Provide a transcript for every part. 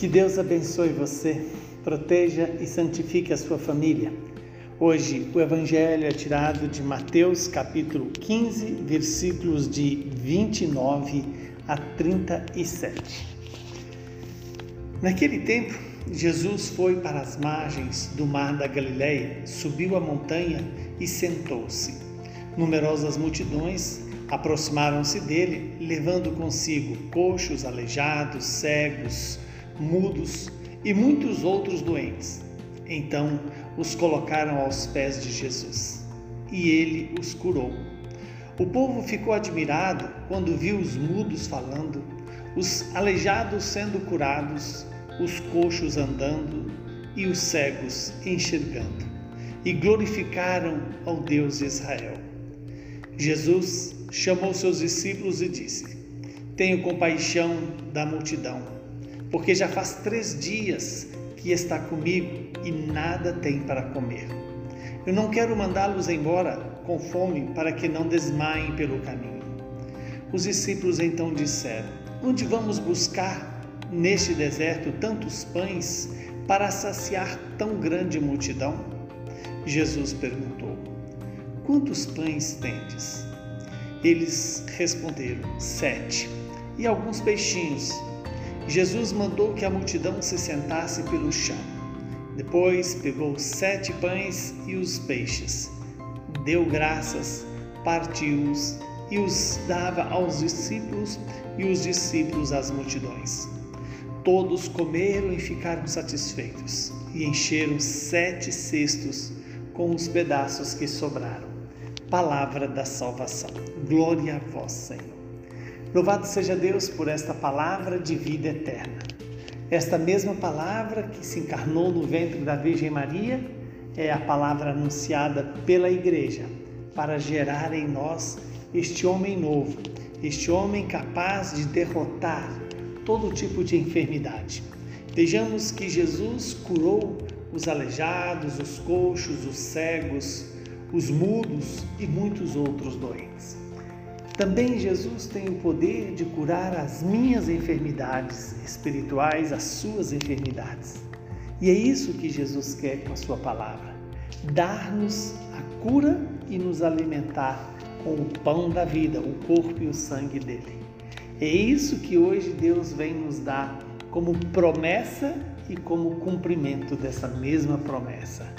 Que Deus abençoe você, proteja e santifique a sua família. Hoje o evangelho é tirado de Mateus capítulo 15, versículos de 29 a 37. Naquele tempo, Jesus foi para as margens do mar da Galileia, subiu a montanha e sentou-se. Numerosas multidões aproximaram-se dele, levando consigo coxos, aleijados, cegos, mudos e muitos outros doentes. Então os colocaram aos pés de Jesus e ele os curou. O povo ficou admirado quando viu os mudos falando, os aleijados sendo curados, os coxos andando e os cegos enxergando, e glorificaram ao Deus de Israel. Jesus chamou seus discípulos e disse: Tenho compaixão da multidão porque já faz três dias que está comigo e nada tem para comer. Eu não quero mandá-los embora com fome para que não desmaiem pelo caminho. Os discípulos então disseram: Onde vamos buscar neste deserto tantos pães para saciar tão grande multidão? Jesus perguntou: Quantos pães tendes? Eles responderam: Sete, e alguns peixinhos. Jesus mandou que a multidão se sentasse pelo chão. Depois pegou sete pães e os peixes, deu graças, partiu-os e os dava aos discípulos e os discípulos às multidões. Todos comeram e ficaram satisfeitos e encheram sete cestos com os pedaços que sobraram. Palavra da salvação. Glória a vós, Senhor. Louvado seja Deus por esta palavra de vida eterna. Esta mesma palavra que se encarnou no ventre da Virgem Maria é a palavra anunciada pela Igreja para gerar em nós este homem novo, este homem capaz de derrotar todo tipo de enfermidade. Vejamos que Jesus curou os aleijados, os coxos, os cegos, os mudos e muitos outros doentes. Também Jesus tem o poder de curar as minhas enfermidades espirituais, as suas enfermidades. E é isso que Jesus quer com a sua palavra: dar-nos a cura e nos alimentar com o pão da vida, o corpo e o sangue dele. É isso que hoje Deus vem nos dar como promessa e como cumprimento dessa mesma promessa.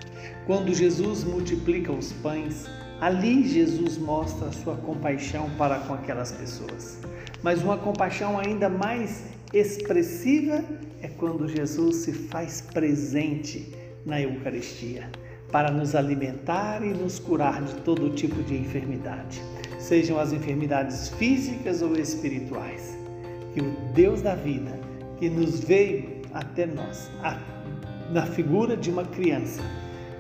Quando Jesus multiplica os pães, Ali Jesus mostra a sua compaixão para com aquelas pessoas. Mas uma compaixão ainda mais expressiva é quando Jesus se faz presente na Eucaristia para nos alimentar e nos curar de todo tipo de enfermidade, sejam as enfermidades físicas ou espirituais. Que o Deus da vida, que nos veio até nós, a, na figura de uma criança,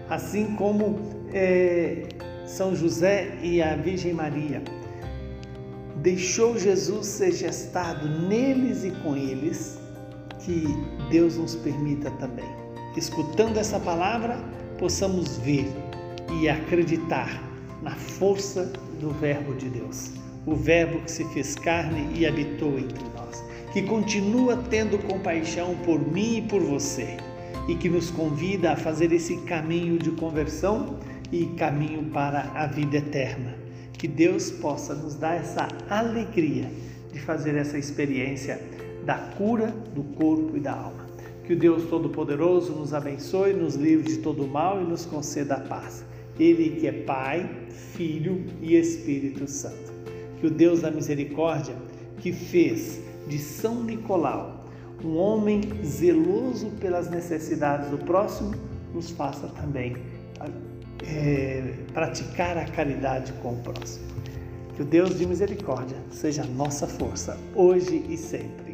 assim como é, são José e a Virgem Maria. Deixou Jesus ser gestado neles e com eles, que Deus nos permita também. Escutando essa palavra, possamos ver e acreditar na força do Verbo de Deus, o Verbo que se fez carne e habitou entre nós, que continua tendo compaixão por mim e por você e que nos convida a fazer esse caminho de conversão e caminho para a vida eterna. Que Deus possa nos dar essa alegria de fazer essa experiência da cura do corpo e da alma. Que o Deus Todo-Poderoso nos abençoe, nos livre de todo mal e nos conceda a paz. Ele que é Pai, Filho e Espírito Santo. Que o Deus da misericórdia, que fez de São Nicolau um homem zeloso pelas necessidades do próximo, nos faça também é, praticar a caridade com o próximo. Que o Deus de misericórdia seja a nossa força, hoje e sempre.